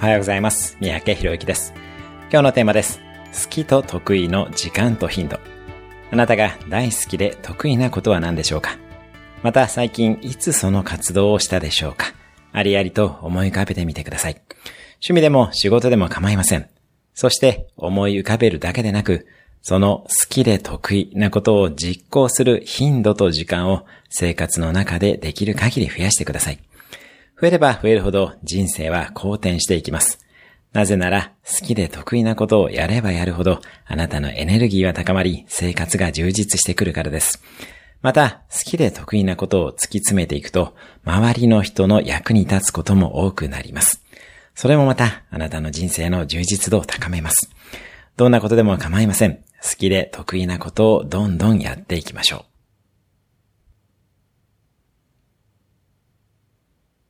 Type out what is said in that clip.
おはようございます。三宅博之です。今日のテーマです。好きと得意の時間と頻度。あなたが大好きで得意なことは何でしょうか？また最近いつその活動をしたでしょうか？ありありと思い浮かべてみてください。趣味でも仕事でも構いません。そして思い浮かべるだけでなく、その好きで得意なことを実行する頻度と時間を生活の中でできる限り増やしてください。増えれば増えるほど人生は好転していきます。なぜなら好きで得意なことをやればやるほどあなたのエネルギーは高まり生活が充実してくるからです。また好きで得意なことを突き詰めていくと周りの人の役に立つことも多くなります。それもまたあなたの人生の充実度を高めます。どんなことでも構いません。好きで得意なことをどんどんやっていきましょう。